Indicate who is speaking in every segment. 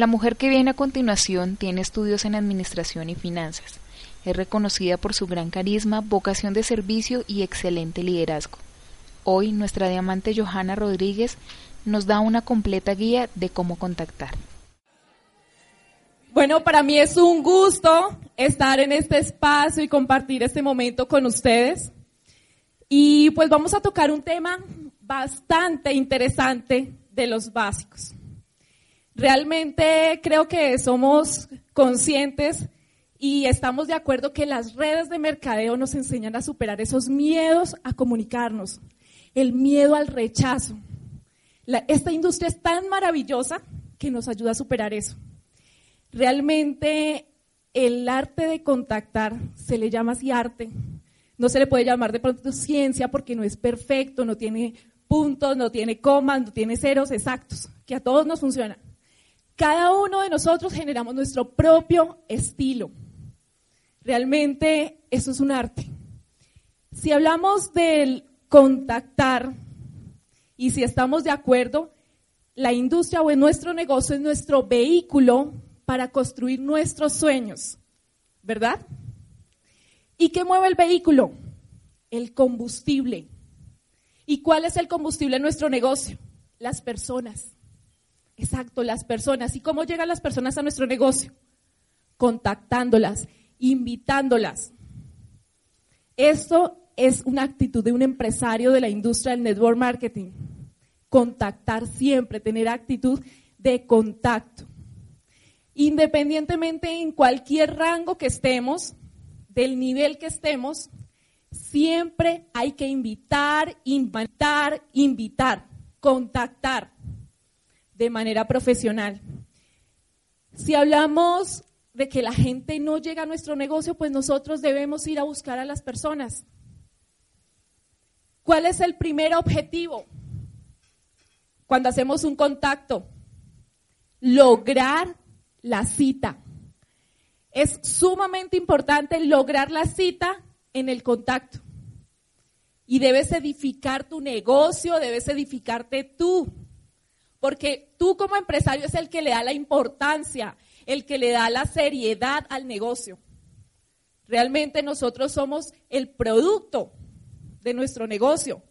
Speaker 1: La mujer que viene a continuación tiene estudios en administración y finanzas. Es reconocida por su gran carisma, vocación de servicio y excelente liderazgo. Hoy nuestra diamante Johanna Rodríguez nos da una completa guía de cómo contactar.
Speaker 2: Bueno, para mí es un gusto estar en este espacio y compartir este momento con ustedes. Y pues vamos a tocar un tema bastante interesante de los básicos. Realmente creo que somos conscientes y estamos de acuerdo que las redes de mercadeo nos enseñan a superar esos miedos a comunicarnos, el miedo al rechazo. esta industria es tan maravillosa que nos ayuda a superar eso. Realmente el arte de contactar se le llama así arte. No se le puede llamar de pronto ciencia porque no es perfecto, no tiene puntos, no tiene comas, no tiene ceros exactos, que a todos nos funciona. Cada uno de nosotros generamos nuestro propio estilo. Realmente eso es un arte. Si hablamos del contactar y si estamos de acuerdo, la industria o nuestro negocio es nuestro vehículo para construir nuestros sueños, ¿verdad? ¿Y qué mueve el vehículo? El combustible. ¿Y cuál es el combustible en nuestro negocio? Las personas. Exacto, las personas. ¿Y cómo llegan las personas a nuestro negocio? Contactándolas, invitándolas. Esto es una actitud de un empresario de la industria del network marketing. Contactar siempre, tener actitud de contacto independientemente en cualquier rango que estemos, del nivel que estemos, siempre hay que invitar, invitar, invitar, contactar de manera profesional. Si hablamos de que la gente no llega a nuestro negocio, pues nosotros debemos ir a buscar a las personas. ¿Cuál es el primer objetivo cuando hacemos un contacto? Lograr la cita. Es sumamente importante lograr la cita en el contacto. Y debes edificar tu negocio, debes edificarte tú. Porque tú como empresario es el que le da la importancia, el que le da la seriedad al negocio. Realmente nosotros somos el producto de nuestro negocio.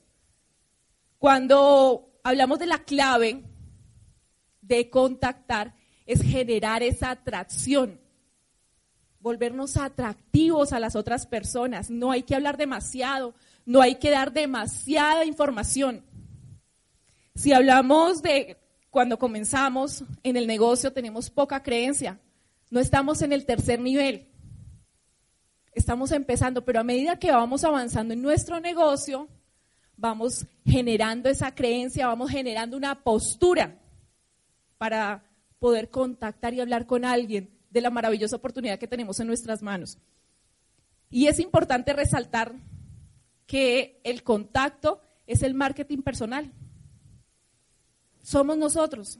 Speaker 2: Cuando hablamos de la clave de contactar, es generar esa atracción, volvernos atractivos a las otras personas. No hay que hablar demasiado, no hay que dar demasiada información. Si hablamos de cuando comenzamos en el negocio, tenemos poca creencia, no estamos en el tercer nivel. Estamos empezando, pero a medida que vamos avanzando en nuestro negocio, vamos generando esa creencia, vamos generando una postura para poder contactar y hablar con alguien de la maravillosa oportunidad que tenemos en nuestras manos. Y es importante resaltar que el contacto es el marketing personal. Somos nosotros.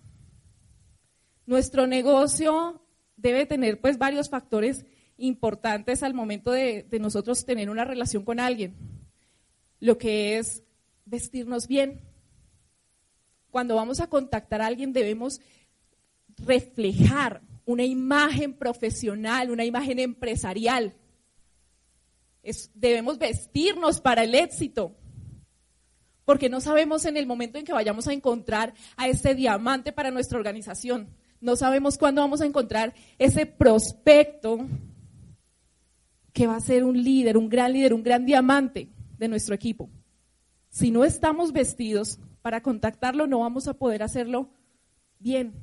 Speaker 2: Nuestro negocio debe tener pues varios factores importantes al momento de, nosotros tener una relación con alguien. Lo que es vestirnos bien. Cuando vamos a contactar a alguien debemos reflejar una imagen profesional, una imagen empresarial. debemos vestirnos para el éxito, porque no sabemos en el momento en que vayamos a encontrar a ese diamante para nuestra organización. No sabemos cuándo vamos a encontrar ese prospecto que va a ser un líder, un gran líder, un gran diamante de nuestro equipo. Si no estamos vestidos para contactarlo, no vamos a poder hacerlo bien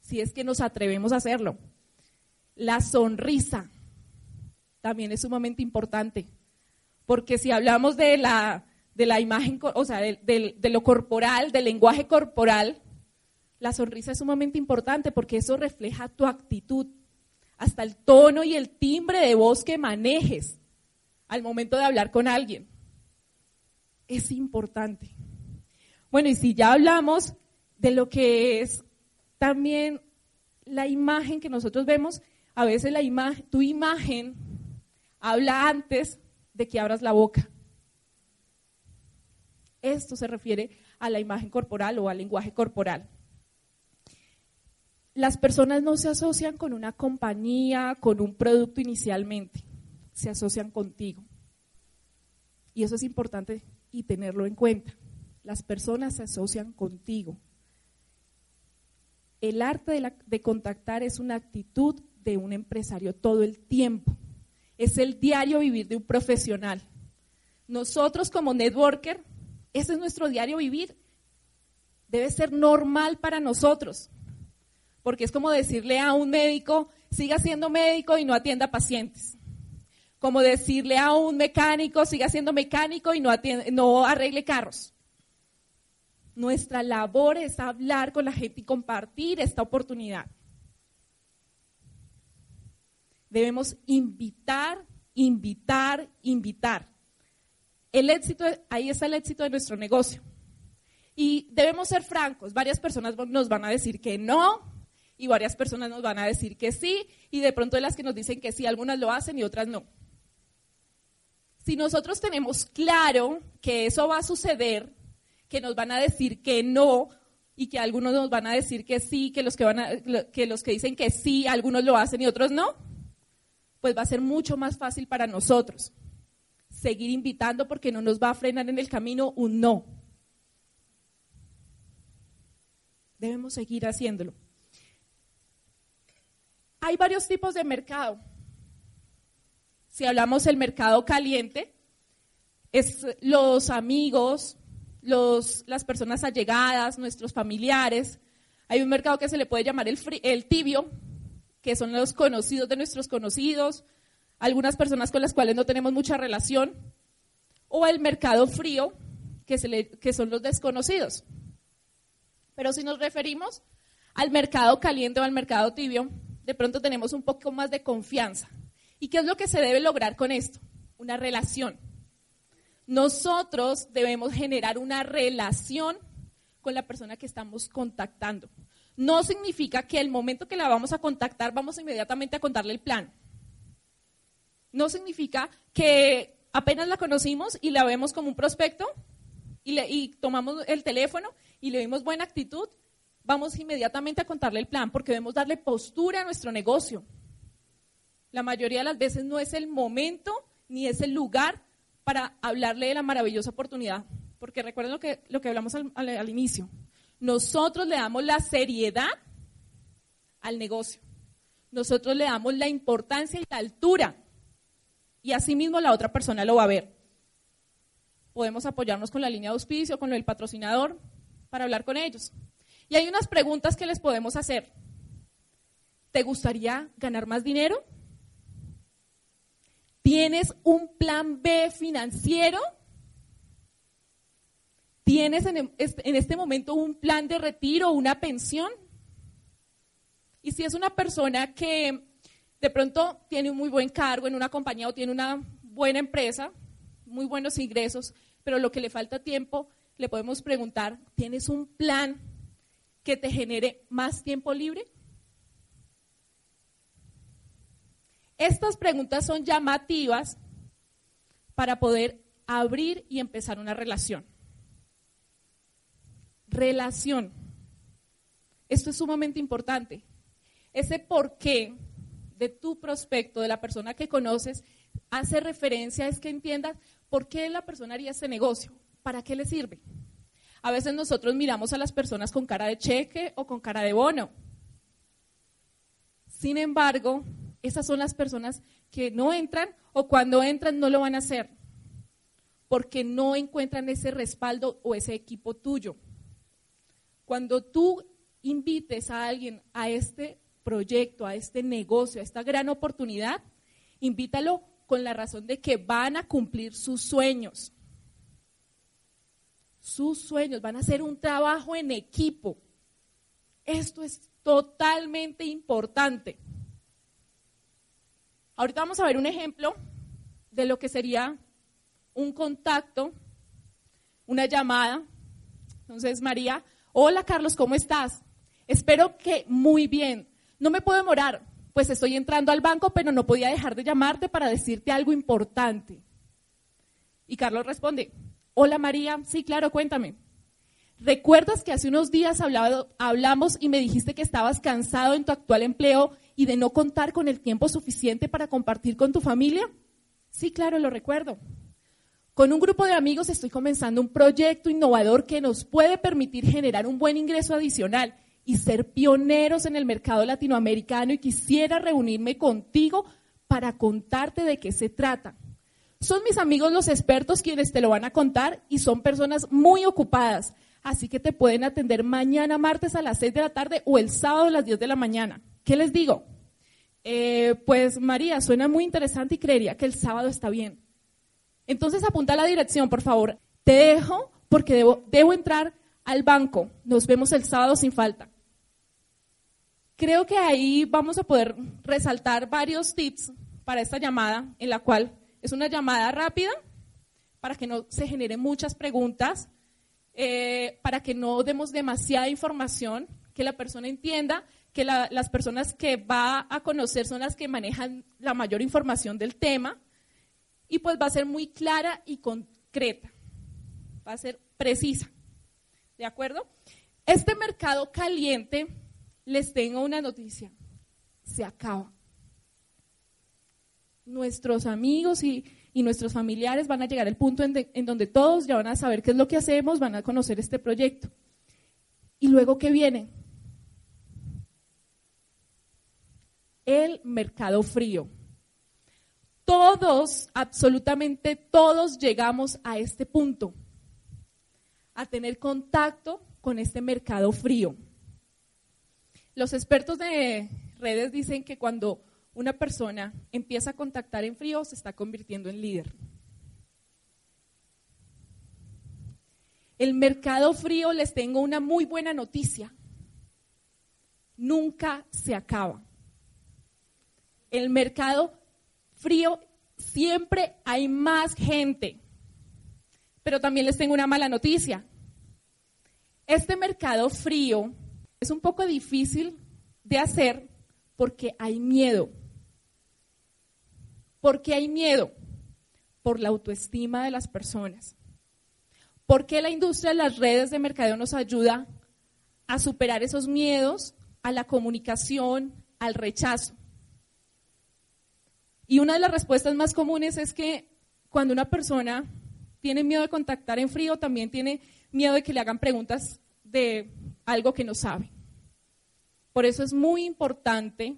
Speaker 2: si es que nos atrevemos a hacerlo. La sonrisa también es sumamente importante, porque si hablamos de la, de la imagen, o sea, de, lo corporal, del lenguaje corporal, la sonrisa es sumamente importante porque eso refleja tu actitud, hasta el tono y el timbre de voz que manejes al momento de hablar con alguien. Es importante. Bueno, y si ya hablamos de lo que es también la imagen que nosotros vemos, a veces la tu imagen habla antes de que abras la boca. Esto se refiere a la imagen corporal o al lenguaje corporal. las personas no se asocian con una compañía, con un producto inicialmente, se asocian contigo. Y eso es importante y tenerlo en cuenta. Las personas se asocian contigo. El arte de, contactar es una actitud de un empresario todo el tiempo. Es el diario vivir de un profesional. Nosotros como networker, ese es nuestro diario vivir. Debe ser normal para nosotros. Porque es como decirle a un médico, siga siendo médico y no atienda pacientes. Como decirle a un mecánico, siga siendo mecánico y no, no arregle carros. Nuestra labor es hablar con la gente y compartir esta oportunidad. Debemos invitar, invitar, invitar. El éxito, ahí está el éxito de nuestro negocio. Y debemos ser francos. Varias personas nos van a decir que no, y varias personas nos van a decir que sí, y de pronto de las que nos dicen que sí, algunas lo hacen y otras no. Si nosotros tenemos claro que eso va a suceder, que nos van a decir que no y que algunos nos van a decir que sí, que los que, van a, que los que dicen que sí, algunos lo hacen y otros no, pues va a ser mucho más fácil para nosotros seguir invitando porque no nos va a frenar en el camino un no. Debemos seguir haciéndolo. Hay varios tipos de mercado. Si hablamos del mercado caliente, es los amigos, las personas allegadas, nuestros familiares. Hay un mercado que se le puede llamar el, el tibio, que son los conocidos de nuestros conocidos, algunas personas con las cuales no tenemos mucha relación, o el mercado frío, que son los desconocidos. Pero si nos referimos al mercado caliente o al mercado tibio, de pronto tenemos un poco más de confianza. ¿Y qué es lo que se debe lograr con esto? Una relación. Nosotros debemos generar una relación con la persona que estamos contactando. No significa que el momento que la vamos a contactar vamos inmediatamente a contarle el plan. No significa que apenas la conocimos y la vemos como un prospecto y, tomamos el teléfono y le vimos buena actitud, vamos inmediatamente a contarle el plan porque debemos darle postura a nuestro negocio. La mayoría de las veces no es el momento ni es el lugar para hablarle de la maravillosa oportunidad. Porque recuerden lo que, lo que hablamos al, inicio. Nosotros le damos la seriedad al negocio. Nosotros le damos la importancia y la altura. Y así mismo la otra persona lo va a ver. Podemos apoyarnos con la línea de auspicio, con el patrocinador, para hablar con ellos. Y hay unas preguntas que les podemos hacer. ¿Te gustaría ganar más dinero? ¿Tienes un plan B financiero? ¿Tienes en este momento un plan de retiro una pensión? Y si es una persona que de pronto tiene un muy buen cargo en una compañía o tiene una buena empresa, muy buenos ingresos, pero lo que le falta tiempo, le podemos preguntar, ¿tienes un plan que te genere más tiempo libre? Estas preguntas son llamativas para poder abrir y empezar una relación. Relación. Esto es sumamente importante. Ese por qué de tu prospecto, de la persona que conoces, hace referencia es que entiendas por qué la persona haría ese negocio, para qué le sirve. A veces nosotros miramos a las personas con cara de cheque o con cara de bono. Sin embargo, esas son las personas que no entran o cuando entran no lo van a hacer porque no encuentran ese respaldo o ese equipo tuyo. Cuando tú invites a alguien a este proyecto, a este negocio, a esta gran oportunidad, invítalo con la razón de que van a cumplir sus sueños sus sueños, van a hacer un trabajo en equipo. Esto es totalmente importante. Ahorita vamos a ver un ejemplo de lo que sería un contacto, una llamada. Entonces, María, hola Carlos, ¿cómo estás? Espero que muy bien. No me puedo demorar, pues estoy entrando al banco, pero no podía dejar de llamarte para decirte algo importante. Y Carlos responde, Hola María, sí, claro, cuéntame. ¿Recuerdas que hace unos días hablamos y me dijiste que estabas cansado en tu actual empleo y de no contar con el tiempo suficiente para compartir con tu familia? Sí, claro, lo recuerdo. Con un grupo de amigos estoy comenzando un proyecto innovador que nos puede permitir generar un buen ingreso adicional y ser pioneros en el mercado latinoamericano y quisiera reunirme contigo para contarte de qué se trata. Son mis amigos los expertos quienes te lo van a contar y son personas muy ocupadas. Así que te pueden atender mañana martes a las 6 de la tarde o el sábado a las 10 de la mañana. ¿Qué les digo? Eh, pues María, suena muy interesante y creería que el sábado está bien. Entonces apunta la dirección, por favor. Te dejo porque debo, debo entrar al banco. Nos vemos el sábado sin falta. Creo que ahí vamos a poder resaltar varios tips para esta llamada, en la cual es una llamada rápida para que no se generen muchas preguntas eh, para que no demos demasiada información, que la persona entienda que las personas que va a conocer son las que manejan la mayor información del tema y pues va a ser muy clara y concreta, va a ser precisa. ¿De acuerdo? Este mercado caliente, les tengo una noticia, se acaba. Nuestros amigos y nuestros familiares van a llegar al punto en, donde todos ya van a saber qué es lo que hacemos, van a conocer este proyecto. ¿Y luego qué viene? El mercado frío. Todos, absolutamente todos llegamos a este punto, a tener contacto con este mercado frío. Los expertos de redes dicen que cuando una persona empieza a contactar en frío, se está convirtiendo en líder. El mercado frío, les tengo una muy buena noticia. Nunca se acaba. El mercado frío siempre hay más gente. Pero también les tengo una mala noticia. Este mercado frío es un poco difícil de hacer porque hay miedo. ¿Por qué hay miedo? Por la autoestima de las personas. ¿Por qué la industria de las redes de mercadeo nos ayuda a superar esos miedos, a la comunicación, al rechazo? Y una de las respuestas más comunes es que cuando una persona tiene miedo de contactar en frío, también tiene miedo de que le hagan preguntas de algo que no sabe. Por eso es muy importante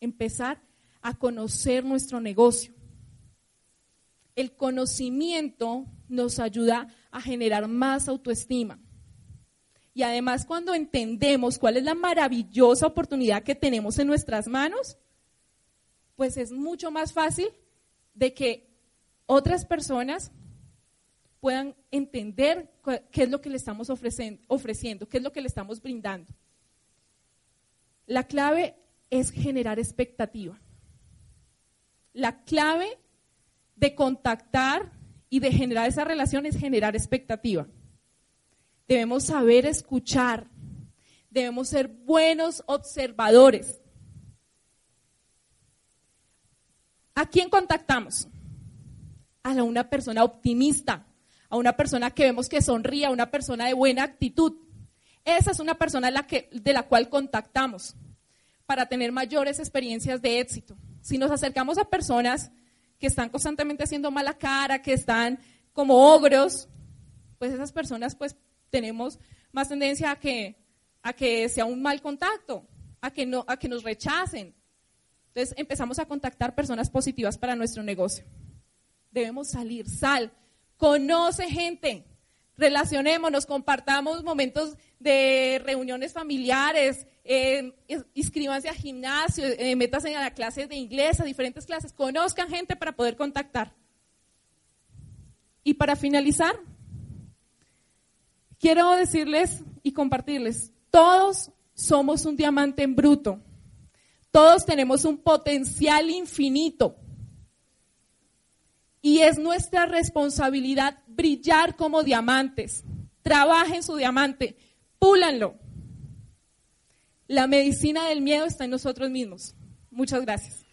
Speaker 2: empezar a conocer nuestro negocio. El conocimiento nos ayuda a generar más autoestima. Y además cuando entendemos cuál es la maravillosa oportunidad que tenemos en nuestras manos, pues es mucho más fácil de que otras personas puedan entender qué es lo que le estamos ofreciendo, qué es lo que le estamos brindando. La clave es generar expectativa. La clave de contactar y de generar esa relación es generar expectativa. Debemos saber escuchar. Debemos ser buenos observadores. ¿A quién contactamos? A una persona optimista, a una persona que vemos que sonríe, a una persona de buena actitud. Esa es una persona de la cual contactamos para tener mayores experiencias de éxito si nos acercamos a personas que están constantemente haciendo mala cara, que están como ogros, pues esas personas pues tenemos más tendencia a que, a que sea un mal contacto, a que, no, a que nos rechacen. Entonces empezamos a contactar personas positivas para nuestro negocio. Debemos salir, sal, conoce gente, relacionémonos, compartamos momentos de reuniones familiares, eh, inscríbanse a gimnasio, eh, métanse a la clase de inglés, a diferentes clases, conozcan gente para poder contactar. Y para finalizar, quiero decirles y compartirles, todos somos un diamante en bruto, todos tenemos un potencial infinito. Y es nuestra responsabilidad brillar como diamantes. Trabajen su diamante, púlanlo. La medicina del miedo está en nosotros mismos. Muchas gracias.